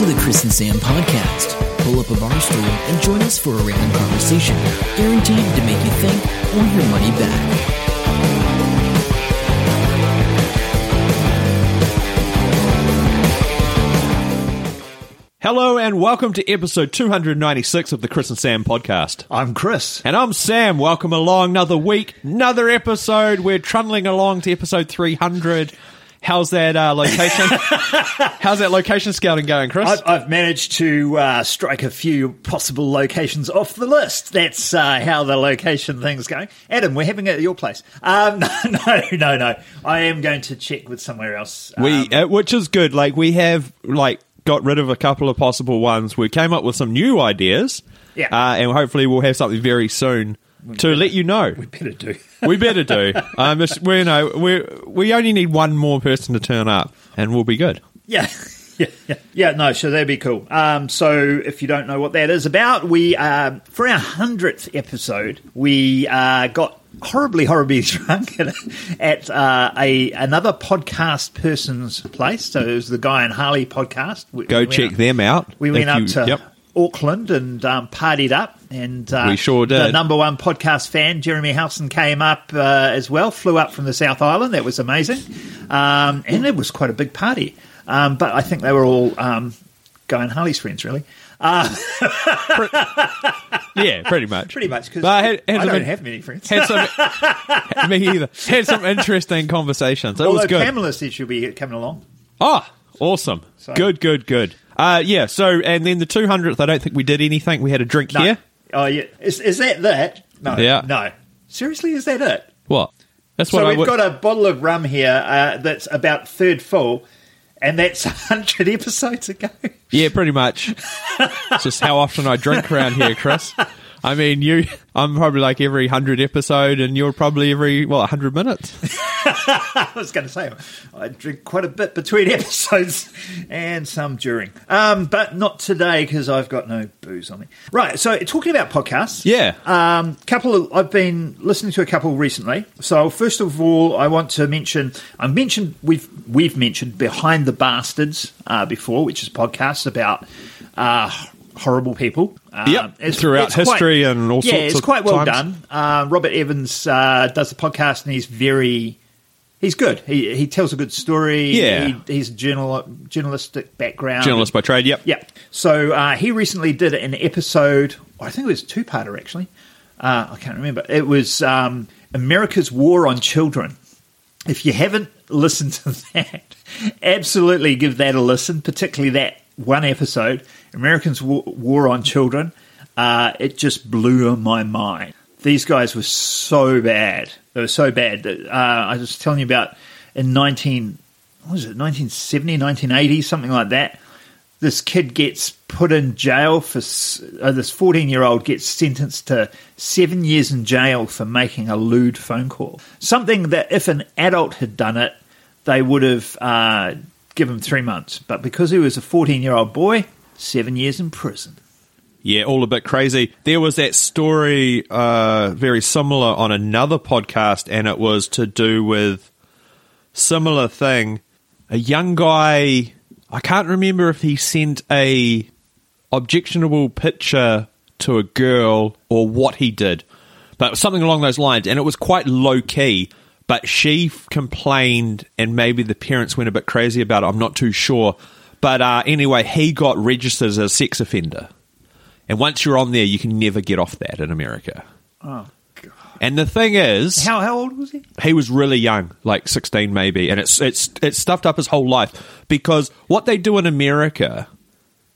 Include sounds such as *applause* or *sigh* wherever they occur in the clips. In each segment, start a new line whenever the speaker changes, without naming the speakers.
to the Chris and Sam podcast. Pull up a bar stool and join us for a random conversation, guaranteed to make you think or your money back.
Hello and welcome to episode 296 of the Chris and Sam podcast.
I'm Chris.
And I'm Sam. Welcome along. Another week, another episode. We're trundling along to episode 300. How's that uh, location? *laughs* How's that location scouting going, Chris?
I've, I've managed to uh, strike a few possible locations off the list. That's uh, how the location thing's going. Adam, we're having it at your place. Um, *laughs* no, no, no, no. I am going to check with somewhere else.
we,
Um,
uh, which is good. Like we have, like, got rid of a couple of possible ones. We came up with some new ideas.
Yeah.
Uh, and hopefully we'll have something very soon to let you know.
we better do. *laughs*
We better do. Um, we you know we we only need one more person to turn up, and we'll be good.
Yeah. *laughs* Yeah, yeah, yeah, no, so that'd be cool. Um, so, if you don't know what that is about, we um, for our hundredth episode, we uh, got horribly, horribly *laughs* drunk at, at uh, a another podcast person's place. So it was the Guy and Harley podcast. We,
Go
we
check
up-
them out.
We went up
you-
to
Yep.
Auckland and um, partied up, and uh,
We sure did.
The number one podcast fan, Jeremy Howson, came up uh, as well. Flew up from the South Island. That was amazing, um, and it was quite a big party. Um, but I think they were all um, Guy and Harley's friends, really.
Yeah, pretty much. *laughs*
Pretty much because
I
I,
had- had some
don't have many friends.
Had some, *laughs* me either. Had some interesting conversations. It
Although
was good.
Pamela said she'll be coming along.
Oh, awesome.
So-
Good, good, good. Uh, yeah. So, and then the two hundredth. I don't think we did anything. We had a drink
No.
here.
Oh yeah, is, is that that? No,
Yeah.
no. Seriously, is that it?
What? That's what
So
I
we've
would.
got a bottle of rum here uh, that's about third full, and that's *laughs* hundred episodes ago.
Yeah, pretty much. it's just how often I drink around here, Chris. *laughs* I mean, you. I'm probably like every hundred episode, and you're probably every well hundred minutes. *laughs*
I was going to say I drink quite a bit between *laughs* episodes and some during, um, but not today because I've got no booze on me. Right. So talking about podcasts,
Yeah.
Um, couple of, I've been listening to a couple recently. So first of all, I want to mention I mentioned we've we've mentioned Behind the Bastards uh, before, which is podcasts about uh, horrible people. Uh,
Yep, throughout history and all sorts.
yeah, it's
of
quite well
times.
done. Uh, Robert Evans uh, does the podcast, and he's very he's good. He he tells a good story.
Yeah.
he, he's a journal journalistic background.
Journalist by trade. Yep.
Yeah. So uh, he recently did an episode. I think it was two parter actually. Uh, I can't remember. It was um, America's War on Children. If you haven't *laughs* listened to that, absolutely give that a listen. Particularly that one episode, Americans War, on Children. Uh, it just blew my mind. These guys were so bad. They were so bad. that, Uh, I was telling you about in nineteen what was it 1970 1980 something like that this kid gets put in jail for uh, this 14 year old gets sentenced to seven years in jail for making a lewd phone call something that if an adult had done it they would have given him three months but because he was a 14 year old boy seven years in prison
Yeah, all a bit crazy. There was that story uh, very similar on another podcast, and it was to do with similar thing. A young guy, I can't remember if he sent a objectionable picture to a girl or what he did, but something along those lines, and it was quite low key. But she complained, and maybe the parents went a bit crazy about it. I'm not too sure. But uh, anyway, he got registered as a sex offender. And once you're on there, you can never get off that in America.
oh god
And the thing is,
how, how old was he
he was really young, like 16 maybe, and it's it's it's stuffed up his whole life because what they do in America,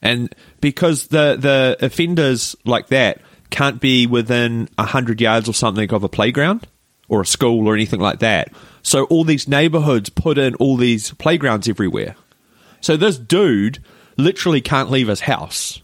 and because the the offenders like that can't be within hundred yards or something of a playground or a school or anything like that. So all these neighborhoods put in all these playgrounds everywhere. So this dude literally can't leave his house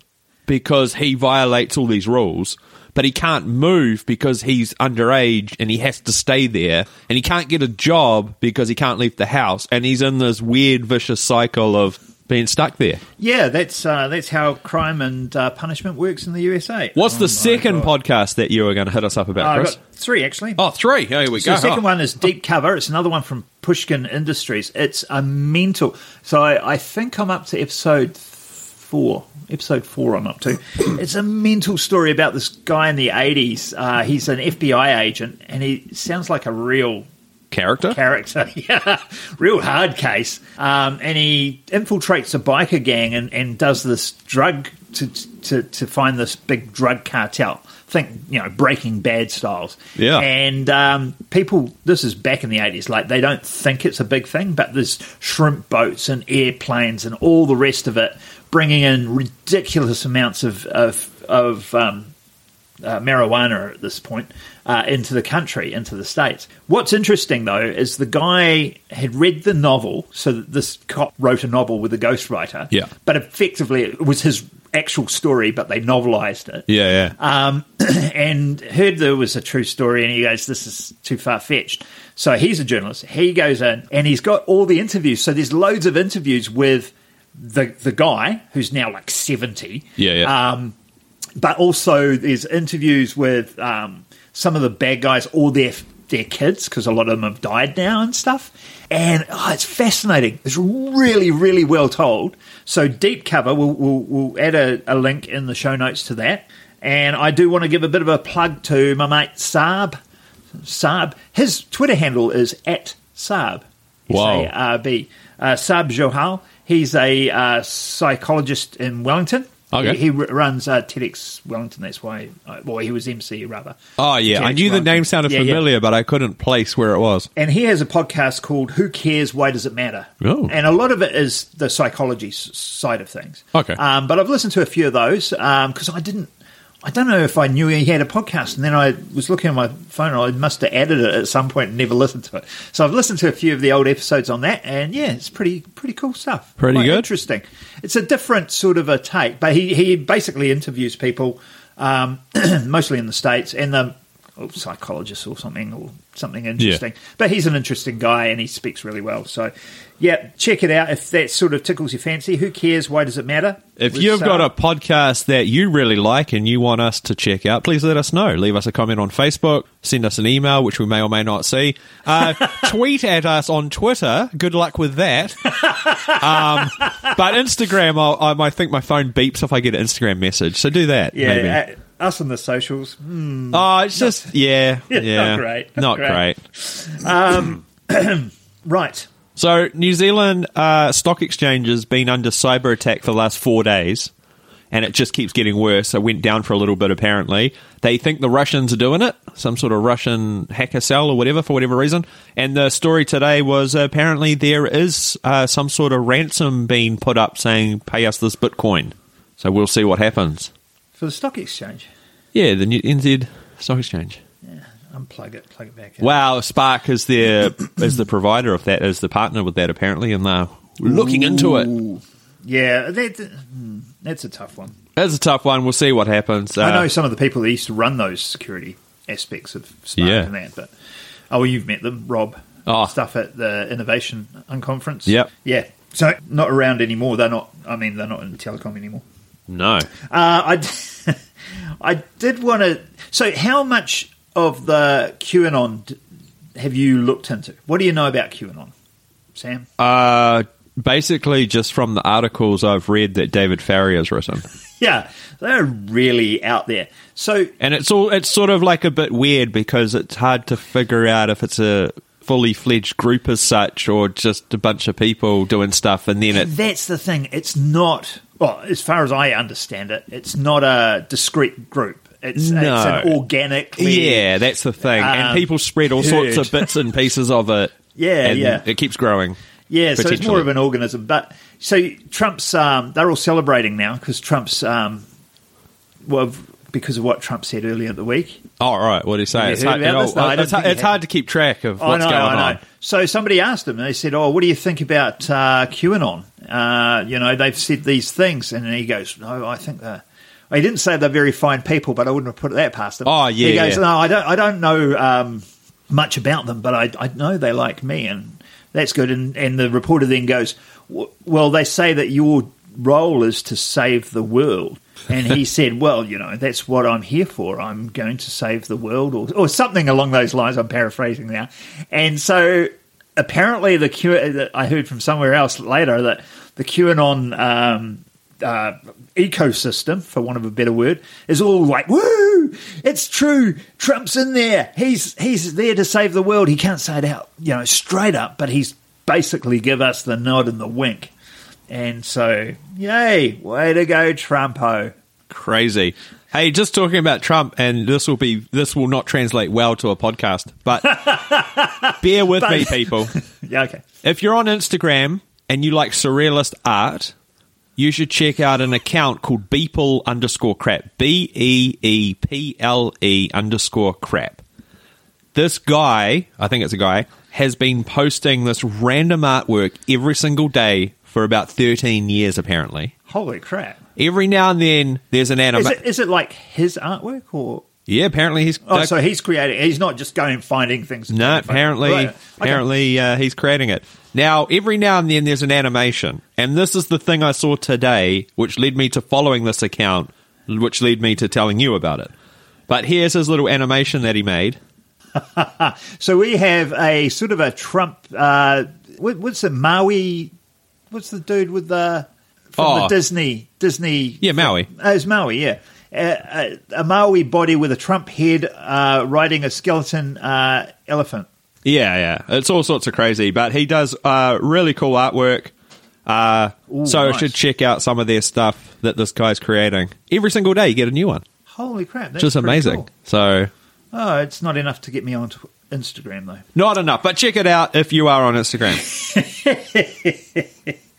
because he violates all these rules, but he can't move because he's underage and he has to stay there, and he can't get a job because he can't leave the house, and he's in this weird vicious cycle of being stuck there.
yeah that's uh, that's how crime and uh, punishment works in the usa
What's
Oh
the second
God.
podcast that you were going to hit us up about,
I've
Chris?
got three actually
Oh, three. Here we
So
go.
the second
Oh.
one is Deep Cover. It's another one from Pushkin Industries. It's a mental. So I, I think I'm up to episode four, episode four. I'm up to. *coughs* It's a mental story about this guy in the 80s. Uh, he's an FBI agent, and he sounds like a real
Character?
character. *laughs* yeah, real hard case. Um, and he infiltrates a biker gang and, and does this drug to, to to find this big drug cartel. Think you know Breaking Bad styles.
Yeah.
And um, people, this is back in the eighties. Like they don't think it's a big thing, but there's shrimp boats and airplanes and all the rest of it, bringing in ridiculous amounts of of, of um, uh, marijuana at this point uh, into the country, into the states. What's interesting though is the guy had read the novel, so that this cop wrote a novel with a ghostwriter.
Yeah.
but effectively it was his actual story, but they novelized it.
Yeah, yeah.
Um, *clears throat* and heard there was a true story, and he goes, "This is too far fetched." So he's a journalist. He goes in, and he's got all the interviews. So there's loads of interviews with the the guy who's now like seventy.
Yeah, yeah.
Um, but also there's interviews with um, some of the bad guys or their their kids because a lot of them have died now and stuff. And oh, it's fascinating. It's really, really well told. So deep cover. We'll we'll, we'll add a, a link in the show notes to that. And I do want to give a bit of a plug to my mate Sarb. Sarb. His Twitter handle is at Sarb.
Wow.
S-A-R-B. Uh, Sarb Johal. He's a uh, psychologist in Wellington.
Okay.
He, he r- runs uh, TEDx Wellington. That's why. Uh, well, he was MC rather.
oh, yeah. I
TEDx
knew the name sounded
Yeah, yeah.
familiar, but I couldn't place where it was.
And he has a podcast called "Who Cares? Why Does It Matter?"
Oh.
And a lot of it is the psychology s- side of things.
Okay.
Um, but I've listened to a few of those because I didn't. I don't know if I knew he had a podcast, and then I was looking at my phone. and I must have added it at some point and never listened to it. So I've listened to a few of the old episodes on that, and yeah, it's pretty pretty cool stuff.
Pretty
Quite
good.
interesting. It's a different sort of a take, but he he basically interviews people, um, *clears throat* mostly in the states, and the oh, psychologists or something or something interesting. But he's an interesting guy, and he speaks really well. So yeah, check it out if that sort of tickles your fancy. Who cares? Why does it matter?
If
With
you've got a podcast that you really like and you want us to check out, please let us know. Leave us a comment on Facebook, send us an email, which we may or may not see. Uh, *laughs* tweet at us on Twitter. Good luck with that. Um, but Instagram, I'll, I, I think my phone beeps if I get an Instagram message. So do that.
yeah,
maybe.
uh, us on the socials. Hmm.
oh, it's just yeah, *laughs*
Yeah, not great, not
not
great.
great. *clears throat*
Right.
So, New Zealand uh, stock exchange has been under cyber attack for the last four days, and it just keeps getting worse. It went down for a little bit, apparently. They think the Russians are doing it, some sort of Russian hacker cell or whatever, for whatever reason. And the story today was uh, apparently there is uh, some sort of ransom being put up saying, pay us this Bitcoin. So, we'll see what happens.
For the stock exchange.
Yeah, the New- NZ Stock Exchange.
Yeah, unplug it, plug it back in.
Wow, Spark is the *coughs* is the provider of that, is the partner with that apparently, and they're looking into it.
Yeah, that, hmm, that's a tough one.
That's a tough one. We'll see what happens. Uh,
I know some of the people that used to run those security aspects of Spark
Yeah.
and that, but oh, well, you've met them, Rob.
Oh.
Stuff at the Innovation Unconference.
Yep.
Yeah. So not around anymore. They're not. I mean, they're not in telecom anymore.
No.
Uh, I, *laughs* *laughs* I did want to. So, how much of the QAnon have you looked into? What do you know about QAnon, Sam?
Uh, basically, just from the articles I've read that David Farrier has written, *laughs*
Yeah, they're really out there. So,
and it's all it's sort of like a bit weird because it's hard to figure out if it's a fully fledged group as such or just a bunch of people doing stuff, and then it.
that's the thing. It's not. Well, as far as I understand it, it's not a discrete group. It's,
No.
it's an organic.
Yeah, that's the thing, and
Um,
people spread all sorts of bits and pieces of it. *laughs*
Yeah,
and
yeah.
it keeps growing.
Yeah, so it's more of an organism. But so Trump's, um, they're all celebrating now because Trump's, um, well, because of what Trump said earlier in the week.
All right, what do you say? It's
heard
hard, you know?
No,
it's, hard, it's hard to keep track of what's
know,
going
I
on.
So somebody asked him, and they said, "Oh, what do you think about uh, QAnon? Uh, you know, they've said these things," and he goes, "No, I think they're." He didn't say they're very fine people, but I wouldn't have put that past him.
Oh, yeah,
He goes,
yeah.
"No, I don't. I don't know um, much about them, but I, I know they like me, and that's good." And, and the reporter then goes, "W- "Well, they say that your role is to save the world." And he *laughs* said, "Well, you know, that's what I'm here for. I'm going to save the world, or, or something along those lines." I'm paraphrasing now. And so, apparently, the Q. that I heard from somewhere else later that the QAnon um, uh, ecosystem, for want of a better word, is all like, "Woo! It's true. Trump's in there. He's he's there to save the world." He can't say it out, you know, straight up, but he's basically give us the nod and the wink. And so, yay, way to go, Trumpo.
Crazy. Hey, just talking about Trump, and this will be this will not translate well to a podcast, but *laughs* bear with me, people. *laughs*
Yeah, okay.
If you're on Instagram and you like surrealist art, you should check out an account called Beeple underscore crap. B E E P L E underscore crap. This guy, I think it's a guy, has been posting this random artwork every single day for about 13 years, apparently.
Holy crap.
Every now and then there's an
animation.
Is
it, is it like his artwork or?
yeah, apparently he's.
Oh, so he's creating. He's not just going and finding things.
No, apparently,
Right. Okay.
apparently uh, he's creating it. Now, every now and then there's an animation, and this is the thing I saw today, which led me to following this account, which led me to telling you about it. But here's his little animation that he made. *laughs*
So we have a sort of a Trump. Uh, what, what's the Maui? What's the dude with the from
Oh.
the Disney Disney?
Yeah, Maui.
Oh, it's Maui. Yeah, uh, a, a Maui body with a Trump head uh, riding a skeleton uh, elephant.
Yeah, yeah, it's all sorts of crazy, but he does uh, really cool artwork. Uh,
Ooh,
so I should check out some of their stuff that this guy's creating. Every single day, you get a new one,
Holy crap! That's just
amazing.
cool.
So
Oh, it's not enough to get me onto Instagram though.
not enough, but check it out if you are on Instagram. *laughs*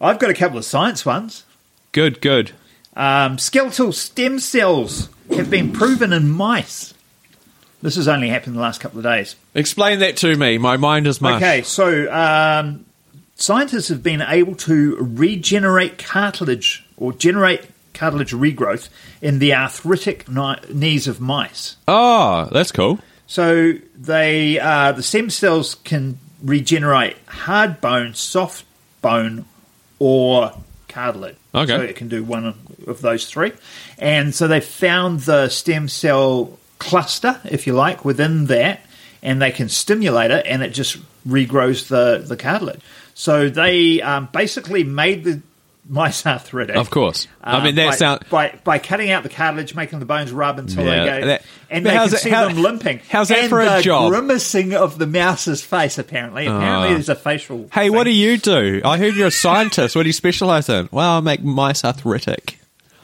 I've got a couple of science ones.
good, good.
Um, skeletal stem cells have been proven in mice. This has only happened in the last couple of days.
Explain that to me. My mind is mush.
Okay, so um, scientists have been able to regenerate cartilage or generate cartilage regrowth in the arthritic ni- knees of mice.
Oh, that's cool.
So they uh, the stem cells can regenerate hard bone, soft bone, or cartilage.
Okay.
So it can do one of those three. And so they found the stem cell cluster, if you like, within that, and they can stimulate it, and it just regrows the the cartilage. So they um, basically made the mice arthritic.
Of course. I
uh,
mean, that
by,
sound-
by by cutting out the cartilage, making the bones rub until
Yeah,
they go,
that-
and they can
it-
see
how-
them limping.
how's that
and
for a
the
job?
Grimacing of the mouse's face. Apparently, apparently, there's a facial.
Hey, what do you do? I heard you're a scientist. What do you specialize in? Well, I make mice arthritic.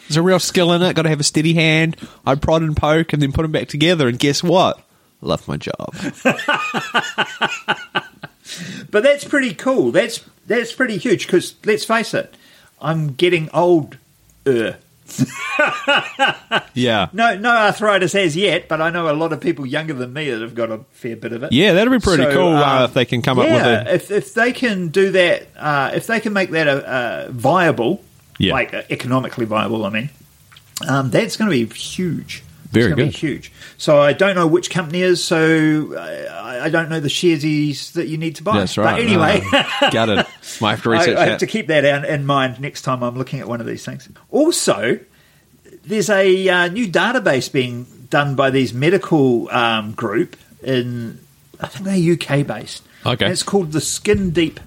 There's a real skill in it. Got to have a steady hand. I prod and poke and then put them back together. And guess what? Love my job. *laughs*
But that's pretty cool. That's that's pretty huge. Because let's face it, I'm getting old. Uh, *laughs*
Yeah.
no, no arthritis as yet, but I know a lot of people younger than me that have got a fair bit of it.
Yeah, that'd be pretty
So,
cool uh,
um,
if they can come up with a.
if if they can do that, uh, if they can make that a, uh viable,
Yeah.
like uh, economically viable, I mean, um, that's going to be huge.
Very good.
Be huge. So I don't know which company is. So I, I don't know the sharesies that you need to buy.
That's right.
But anyway.
Uh, got it. Might have to *laughs*
I,
research
I
that.
have to keep that out in mind next time I'm looking at one of these things. Also, there's a uh, new database being done by these medical um, group in, I think they're UK based.
Okay.
And it's called the Skin Deep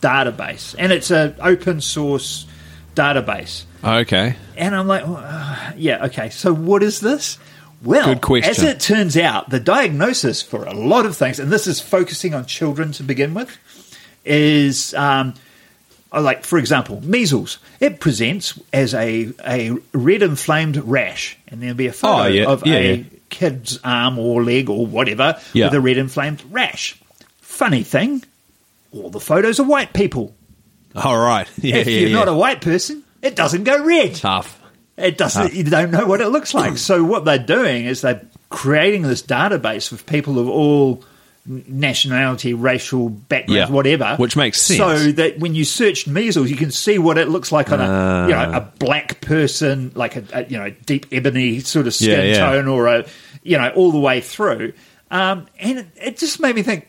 database, and it's an open source database.
Okay.
And I'm like, uh, yeah, okay. So what is this? Well,
Good question.
as it turns out, the diagnosis for a lot of things, and this is focusing on children to begin with, is um, uh, like, for example, measles. It presents as a, a red inflamed rash, and there'll be a photo
Oh, yeah,
of
yeah,
a
yeah.
kid's arm or leg or whatever with a red inflamed rash. Funny thing, all the photos are white people.
All right. *laughs* Yeah,
if you're not a white person, it doesn't go red.
Tough.
It doesn't. You don't know what it looks like. So what they're doing is they're creating this database of people of all nationality, racial background,
Yeah.
whatever,
Which makes sense.
So that when you search measles, you can see what it looks like on a you know
Ah.
a black person, like a, a you know deep ebony sort of skin
Yeah, yeah.
tone, or a you know all the way through. Um, and it, it just made me think,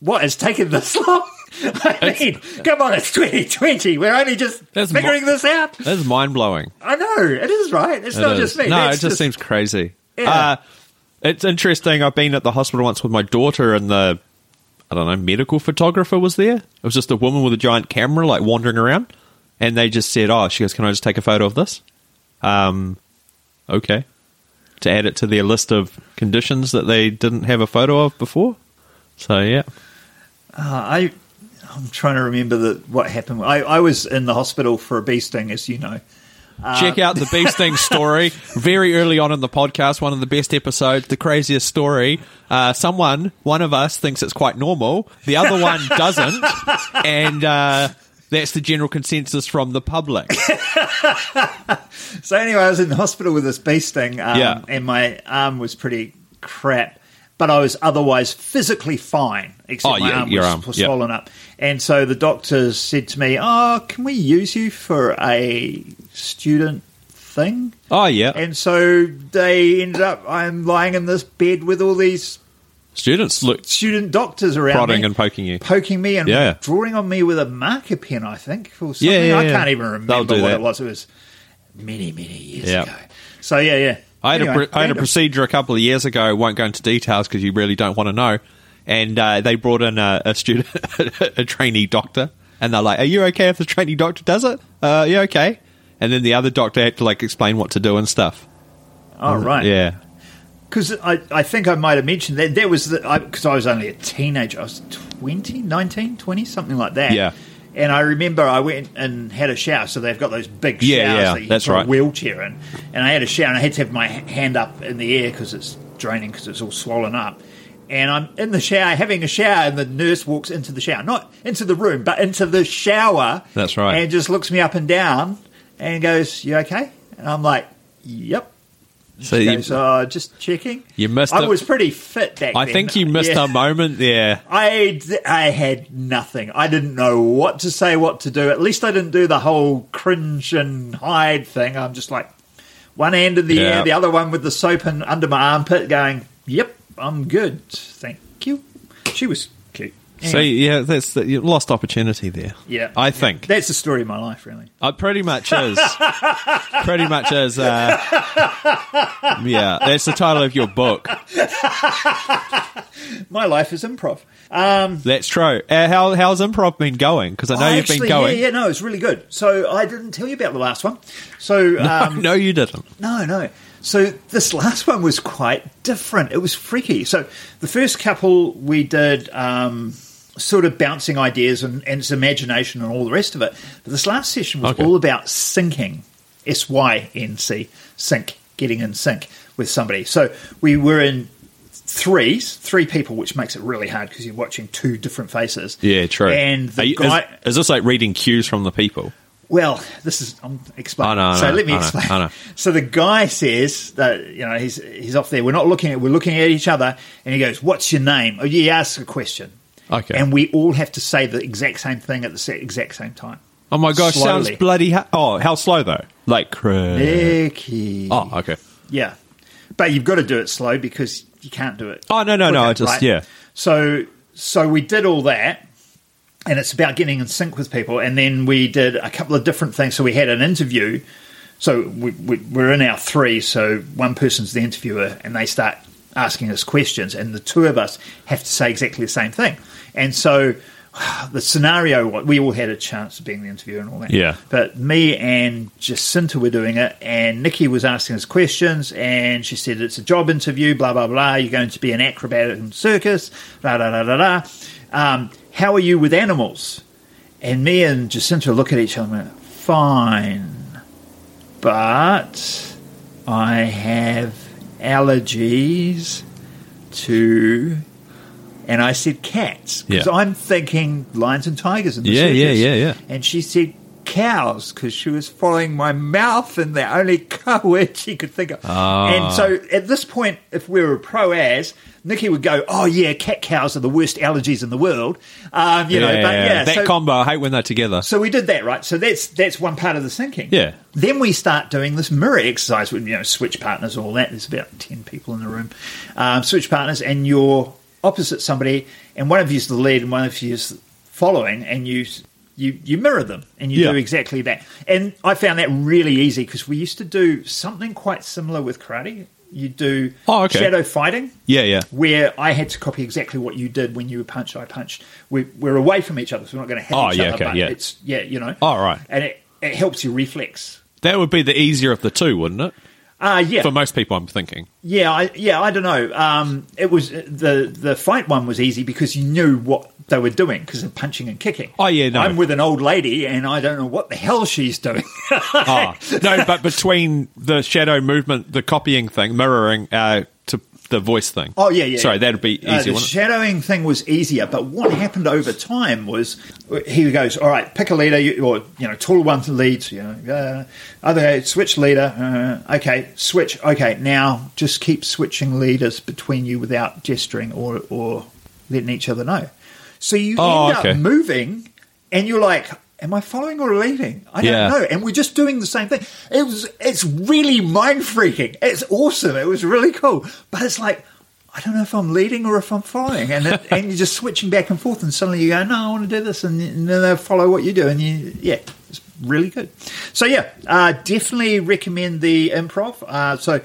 what has taken this *laughs* long? *laughs* I mean, come on, it's 2020. We're only just
That's
figuring
mo-
this out.
That's mind blowing.
I know it is right. It's not just me.
No,
That's
it just, seems crazy.
Yeah.
Uh, it's interesting. I've been at the hospital once with my daughter, and the I don't know medical photographer was there. It was just a woman with a giant camera, like wandering around, and they just said, "Oh," she goes, "Can I just take a photo of this?" Um, okay, to add it to their list of conditions that they didn't have a photo of before. So yeah,
Uh, I, I'm trying to remember the, what happened. I, I was in the hospital for a bee sting, as you know.
check out the bee sting story *laughs* very early on in the podcast. One of the best episodes, the craziest story. Uh, someone, one of us, thinks it's quite normal. The other one *laughs* doesn't, and uh, that's the general consensus from the public. *laughs*
So anyway, I was in the hospital with this bee sting, um,
Yeah.
and my arm was pretty crap, but I was otherwise physically fine, except
Oh,
my
yeah,
arm was,
arm,
was
yeah.
swollen up. And so the doctors said to me, "Oh, can we use you for a student thing?"
Oh yeah,
And so they ended up. I'm lying in this bed with all these
students look
student doctors around
prodding
me,
and poking you.
poking me and
Yeah.
drawing on me with a marker pen. I think or something.
Yeah, yeah,
I can't even remember what
that.
it was. It was many, many years ago. So yeah, yeah.
I had,
Anyway,
a, had a procedure a couple of years ago. Won't go into details because you really don't want to know. And uh, they brought in a, a student, *laughs* a trainee doctor, and they're like, "Are you okay if the trainee doctor does it? Uh, yeah, okay." And then the other doctor had to like explain what to do and stuff.
Oh right,
Yeah,
Because I, I think I might have mentioned that there was the because I, was only a teenager. I was 20, 19, 20, something like that.
Yeah.
And I remember I went and had a shower. So they've got those big showers
Yeah, yeah,
that you
that's
put a
right.
wheelchair in. And I had a shower and I had to have my hand up in the air because it's draining because it's all swollen up. And I'm in the shower having a shower, and the nurse walks into the shower, not into the room, but into the shower.
That's right.
And just looks me up and down and goes, "You okay?" And I'm like, "Yep."
So you,
goes, "Oh, just checking."
You missed
I
a-
was pretty fit back then.
I
then.
think you missed
Yeah.
a moment there. *laughs*
I I had nothing. I didn't know what to say, what to do. At least I didn't do the whole cringe and hide thing. I'm just like one hand in the
Yeah.
air, the other one with the soap and under my armpit, going, "Yep, I'm good. Thank you." She was
So yeah, that's the, you lost opportunity there.
yeah,
I think
that's the story of my life, really.
it pretty much is. *laughs* pretty much is. Uh, yeah, that's the title of your book. *laughs*
My life is improv. Um,
That's true. Uh, how how's improv been going? Because I know
I
you've
actually,
been going.
Yeah, yeah, no, it's really good. So I didn't tell you about the last one. So um, *laughs*
no, you didn't.
No, no. So this last one was quite different. It was freaky. So the first couple we did um, sort of bouncing ideas and, and its imagination and all the rest of it. But this last session was
Okay.
all about syncing, S Y N C, sync, getting in sync with somebody. So we were in threes, three people, which makes it really hard because you're watching two different faces.
Yeah, true.
And the
you-
guy.
is, is this like reading cues from the people?
Well, this is I'm explaining.
Know, I
so
know,
let me
know,
explain. So the guy says that you know he's he's off there. We're not looking at we're looking at each other, and he goes, "What's your name?" Oh, he asks a question,
Okay.
and we all have to say the exact same thing at the exact same time.
Oh my gosh, sounds bloody. Ha- oh, how slow though? Like. cra-
Nikki.
Oh, okay.
Yeah, but you've got to do it slow because you can't do it.
Oh no, no, no. I just
right?
yeah.
So so we did all that, and it's about getting in sync with people. And then we did a couple of different things. So we had an interview. So we, we, we're in our three. So one person's the interviewer, and they start asking us questions, and the two of us have to say exactly the same thing. And so *sighs* the scenario, we all had a chance of being the interviewer and all that.
Yeah.
But me and Jacinta were doing it, and Nikki was asking us questions, and she said it's a job interview, blah blah blah. You're going to be an acrobat in circus, da da da da da. Um, how are you with animals? And me and Jacinta look at each other and went, fine, but I have allergies to. And I said cats because
Yeah.
I'm thinking lions and tigers in the
Yeah,
circus.
yeah, yeah, yeah.
And she said cows because she was following my mouth and the only *laughs* co word she could think of.
Ah.
And so at this point, if we were pro as, Nikki would go, "Oh yeah, cat cows are the worst allergies in the world." Um, you know, but yeah,
that
so,
combo. I hate when they're together.
so we did that, right? So that's that's one part of the thinking.
Yeah.
Then we start doing this mirror exercise with you know switch partners, all that. There's about ten people in the room, um, switch partners, and you're opposite somebody, and one of you's the lead, and one of you you's following, and you you you mirror them, and you
Yeah.
do exactly that. And I found that really easy because we used to do something quite similar with karate. You do
Oh, okay.
shadow fighting
Yeah, yeah.
where I had to copy exactly what you did when you were punched, I punched. We, we're away from each other, so we're not going to hit
Oh,
each
yeah,
other.
okay,
but
yeah.
it's yeah, you know.
Oh, right.
And it, it helps your reflex.
That would be the easier of the two, wouldn't it?
Uh, yeah,
For most people, I'm thinking.
yeah, I, yeah. I don't know. Um, it was the the fight one was easy because you knew what they were doing because they're punching and kicking.
Oh, yeah, no.
I'm with an old lady and I don't know what the hell she's doing.
Oh, no, but *laughs* between the shadow movement, the copying thing, mirroring uh, the voice thing.
Oh yeah, yeah.
Sorry, that'd be
Uh,
easier.
the
wouldn't it?
shadowing thing was easier, but what happened over time was he goes, "All right, pick a leader, you, or you know, taller one leads. You know, uh, other switch leader. Uh, okay, switch. Okay, now just keep switching leaders between you without gesturing or or letting each other know. So you
Oh,
end
okay.
up moving, and you're like. Am I following or leading? I don't
Yeah.
know. And we're just doing the same thing. It was. It's really mind freaking. It's awesome. It was really cool. But it's like I don't know if I'm leading or if I'm following, and it, and you're just switching back and forth, and suddenly you go, no, I want to do this, and, and then they follow what you do, and you, yeah, it's really good. So yeah, uh, definitely recommend the improv. Uh, so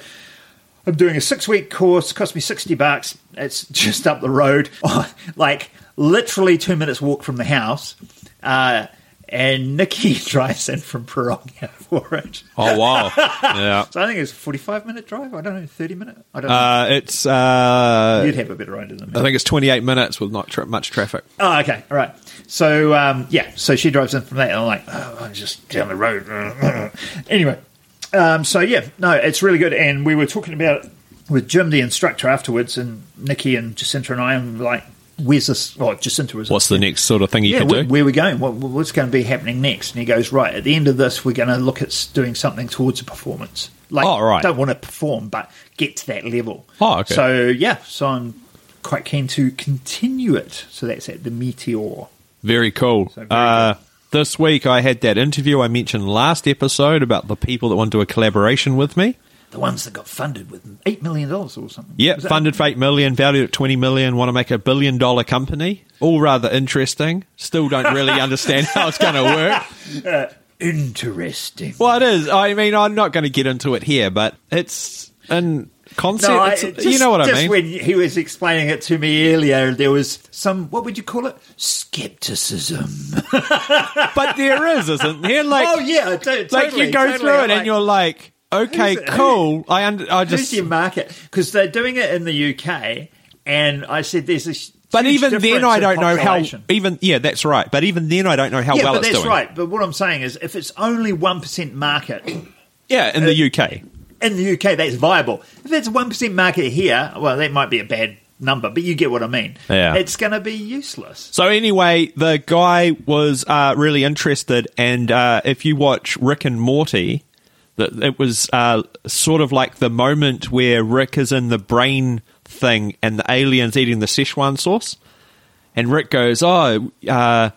I'm doing a six week course, cost me sixty bucks. It's just up the road, *laughs* like literally two minutes walk from the house. Uh, and Nikki *laughs* drives in from Pirongia for it.
Oh, *laughs* wow. yeah.
So I think it's a 45 minute drive. I don't know, 30 minute. I don't know.
Uh, it's, uh,
You'd have a better idea than me.
I think it's 28 minutes with not tra- much traffic.
Oh, okay, all right. So um, yeah, so she drives in from that, and I'm like, oh, I'm just down the road. *laughs* anyway, um, so yeah, no, it's really good. And we were talking about it with Jim, the instructor, afterwards, and Nikki and Jacinta and I, and like, where's this? Oh, Jacinta was.
What's the next sort of thing you
yeah,
can
where,
do?
where are we going? What, what's going to be happening next? And he goes, right, at the end of this, we're going to look at doing something towards a performance. Like,
Oh, right.
don't want to perform, but get to that level.
Oh, okay.
So, yeah, so I'm quite keen to continue it. So that's at the Meteor.
Very cool.
So very
uh, this week I had that interview I mentioned last episode about the people that want to do a collaboration with me.
The ones that got funded with $8 million or something.
Yeah, funded for eight million, valued at twenty million. Want to make a billion dollar company? All rather interesting. Still don't really *laughs* understand how it's going to work.
Uh, interesting.
Well, it is. I mean, I'm not going to get into it here, but it's in concept.
I-
it's-
just-
you know what I mean?
just when he was explaining it to me earlier, there was some, what would you call it? Skepticism. *laughs*
but there is, isn't there? Like,
oh, yeah, to-
like you go
totally.
through it
I'm
and
like,
you're like, okay,
Who's-
cool. I under, I
Who's
just.
your market? Because they're doing it in the UK, and I said there's a
But even then, I don't know how. Even yeah, that's right. But even then, I don't know how
yeah,
well
but
it's
that's
doing.
right. But what I'm saying is, if it's only one percent market *coughs*
Yeah, in the UK.
in the UK, that's viable. If it's one percent market here, well, that might be a bad number, but you get what I mean.
Yeah.
it's going to be useless.
So anyway, the guy was uh, really interested, and uh, if you watch Rick and Morty, it was uh, sort of like the moment where Rick is in the brain thing, and the aliens eating the Szechuan sauce, and Rick goes, "Oh, uh,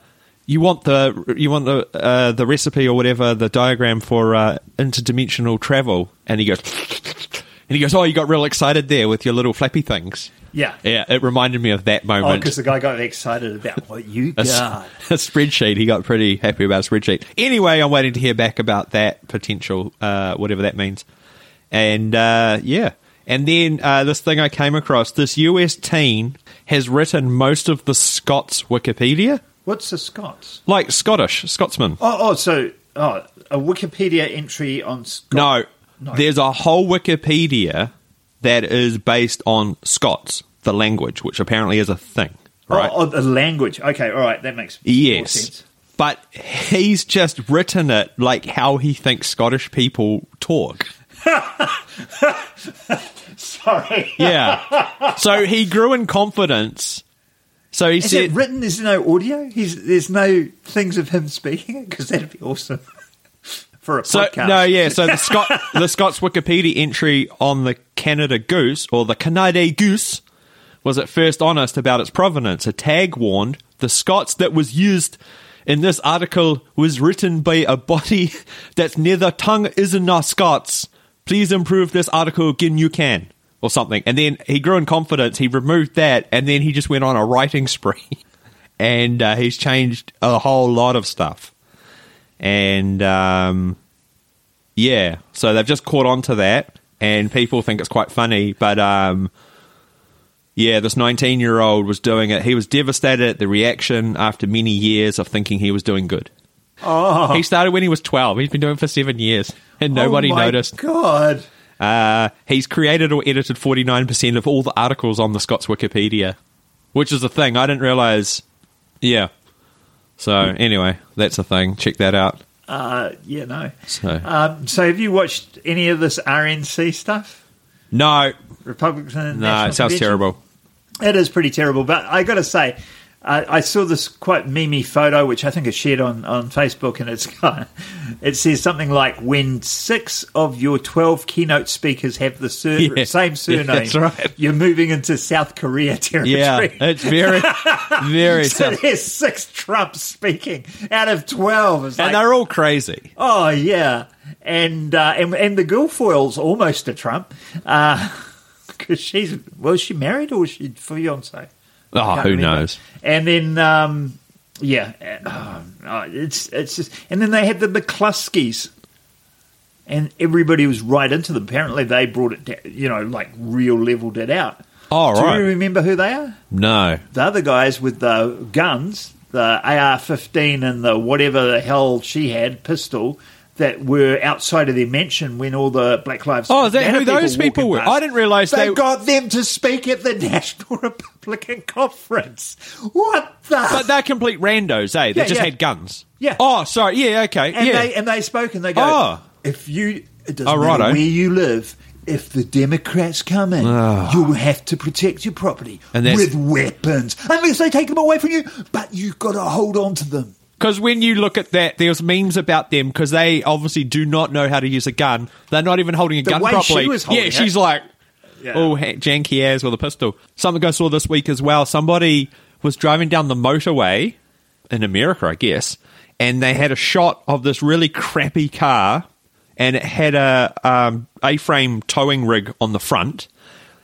you want the you want the uh, the recipe or whatever, the diagram for uh, interdimensional travel?" And he goes, *laughs* and he goes, "Oh, you got real excited there with your little flappy things."
Yeah.
Yeah, it reminded me of that
Oh,
moment
because the guy got excited about what you *laughs*
a,
got. *laughs*
a spreadsheet. He got pretty happy about a spreadsheet. Anyway, I'm waiting to hear back about that potential, uh, whatever that means. And uh, yeah, and then uh, this thing I came across: this US teen has written most of the Scots Wikipedia,
What's the Scots?
like Scottish Scotsman.
Oh, oh, so oh, a Wikipedia entry on Scot-
No,
No.
there's a whole Wikipedia that is based on Scots, the language, which apparently is a thing, oh, right?
Oh, oh, the language. Okay, all right, that makes more
Yes.
sense.
But he's just written it like how he thinks Scottish people talk. *laughs*
Sorry.
Yeah. so he grew in confidence. So he
Is
said,
it written? There's no audio. He's, there's no things of him speaking it because that'd be awesome for a
so
podcast.
no, yeah. So the Scot, *laughs* the Scots Wikipedia entry on the Canada goose or the Canada goose was at first honest about its provenance. A tag warned the Scots that was used in this article was written by a body *laughs* that's neither tongue isn't not Scots. Please improve this article again you can. Or something. And then he grew in confidence, he removed that, and then he just went on a writing *laughs* spree. And uh, he's changed a whole lot of stuff. And um, yeah, so they've just caught on to that, and people think it's quite funny. But um, yeah, this 19 year old was doing it. He was devastated at the reaction after many years of thinking he was doing good.
Oh,
He started when he was 12. He's been doing it for seven years, and nobody
oh
noticed.
God.
Uh, he's created or edited 49% of all the articles on the Scots Wikipedia, which is a thing. I didn't realize. Yeah. So, anyway, that's a thing. Check that out.
Uh, yeah, no.
So,
Um, so, have you watched any of this RNC stuff?
no,
Republican.
no,
National
it sounds
Convention?
terrible.
It is pretty terrible, but I got to say, uh, I saw this quite memey photo, which I think is shared on, on Facebook, and it's *laughs* got, it says something like, "When six of your twelve keynote speakers have the sur- *laughs*
Yeah.
same
Yeah,
surname,
that's right.
you're moving into South Korea *laughs* territory."
Yeah, it's very, very
so
tough.
there's six Trumps speaking out of twelve.
And
like,
they're all crazy.
Oh yeah, and uh, and and the Guilfoyle's almost a Trump because she's well, is she married or is she fiance?
Oh, who
remember.
knows?
And then um, yeah, uh, oh, it's it's just and then they had the McCloskeys. And everybody was right into them. Apparently, they brought it, down, you know, like real leveled it out.
Oh,
Do
right.
you remember who they are?
No.
the other guys with the guns, the AR-15 and the whatever the hell she had pistol that were outside of their mansion when all the Black Lives
Oh, is that
Matter
who those people were?
past.
I didn't realise
they,
they-
got them to speak at the *laughs* National Republican Conference. What the?
But they're complete randos, eh? They
Yeah,
just
yeah.
had guns.
Yeah.
Oh, sorry. Yeah, okay.
and
yeah.
they and they spoke and they go,
Oh.
if you it doesn't
Oh,
matter
righto.
where you live. If the Democrats come in, you'll have to protect your property with weapons, unless they take them away from you. But you've got to hold on to them.
Because when you look at that, there's memes about them because they obviously do not know how to use a gun. They're not even holding a
The
gun
she
properly.
was holding
yeah,
it.
she's like,
Yeah.
oh, janky ass with a pistol. Something I saw this week as well. Somebody was driving down the motorway in America, I guess, and they had a shot of this really crappy car, and it had a um, A-frame towing rig on the front.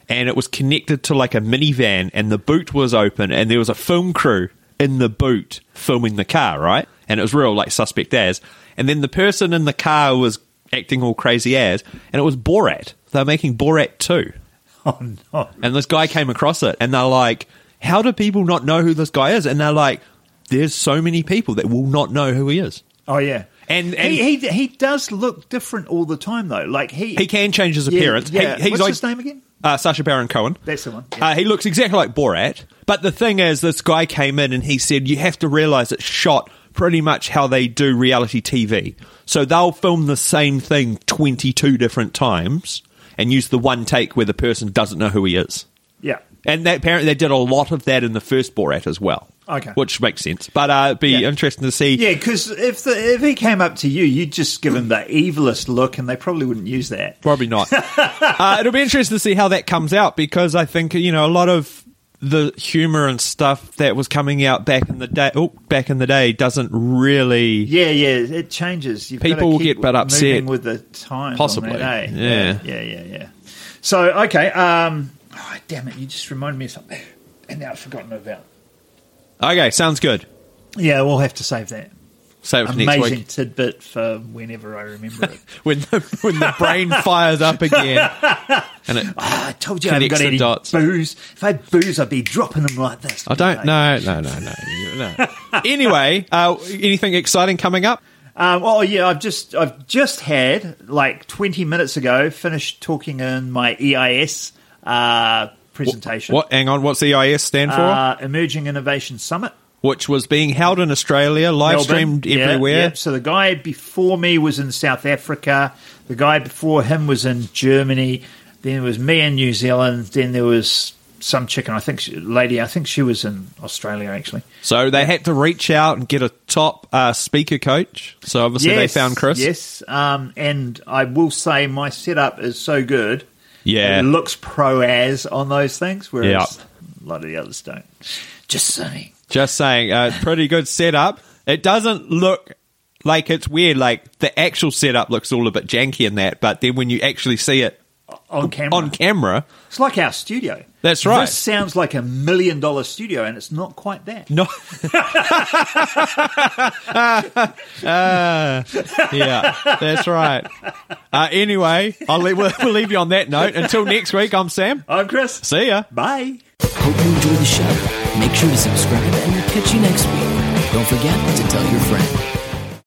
And it was connected to like a minivan, and the boot was open, and there was a film crew in the boot filming the car, right? And it was real, like suspect as. And then the person in the car was acting all crazy as, and it was Borat. They're making Borat 2. *laughs*
Oh no!
And this guy came across it, and they're like, "How do people not know who this guy is?" And they're like, "There's so many people that will not know who he is."
Oh yeah,
And- and-
he, he he does look different all the time though. Like he
He can change his
Yeah,
appearance.
Yeah,
He, he's
what's
like,
his name again?
Uh, Sacha Baron Cohen.
That's the one. Yeah.
Uh, he looks exactly like Borat. But the thing is, this guy came in and he said, you have to realize it's shot pretty much how they do reality TV. So they'll film the same thing 22 different times and use the one take where the person doesn't know who he is.
yeah.
And that, apparently they did a lot of that in the first Borat as well.
Okay.
Which makes sense. But uh, it'd be
Yeah.
interesting to see.
Yeah, because if the, if he came up to you, you'd just give him the evilest look, and they probably wouldn't use that.
Probably not. *laughs* uh, it'll be interesting to see how that comes out because I think you know a lot of the humor and stuff that was coming out back in the day. Oh, back in the day doesn't really.
Yeah, yeah, it changes. You've
People will get a bit upset.
with the time
Possibly.
That, eh?
Yeah.
yeah, yeah, yeah. So okay, um, oh, damn it, you just reminded me of something, and now I've forgotten about.
Okay, sounds good.
Yeah, we'll have to save that.
Save it for next
Amazing
week
tidbit for whenever I remember it. *laughs*
when the when the brain fires up again. *laughs* And it,
Ah, I told you I haven't
Connects
got
the
any
dots.
booze. If I had booze, I'd be dropping them like this.
I don't. No, no, no, no, no. *laughs* Anyway, uh, anything exciting coming up?
Um, oh yeah, I've just I've just had like twenty minutes ago finished talking in my EIS uh, presentation.
What? Hang on. What's EIS stand for?
Uh, Emerging Innovation Summit.
Which was being held in Australia, live
Melbourne.
streamed
Yeah,
everywhere.
yeah. So the guy before me was in South Africa. The guy before him was in Germany. Then it was me in New Zealand. Then there was some chicken. I think she, lady. I think she was in Australia actually.
So they had to reach out and get a top uh, speaker coach. So obviously they found Chris.
Yes, um, and I will say my setup is so good.
Yeah.
it looks pro as on those things, whereas
Yeah.
a lot of the others don't. Just saying.
Just saying, uh, pretty good setup. It doesn't look like it's weird. Like the actual setup looks all a bit janky in that, but then when you actually see it
On camera,
on camera,
it's like our studio.
That's right.
This sounds like a million dollar studio, and it's not quite that.
no. Uh, *laughs* yeah, that's right. Uh, anyway, I'll leave, we'll, we'll leave you on that note. Until next week, I'm Sam.
I'm Chris.
See ya.
Bye.
Hope you enjoyed the show. Make sure to subscribe and we'll catch you next week. Don't forget to tell your friend.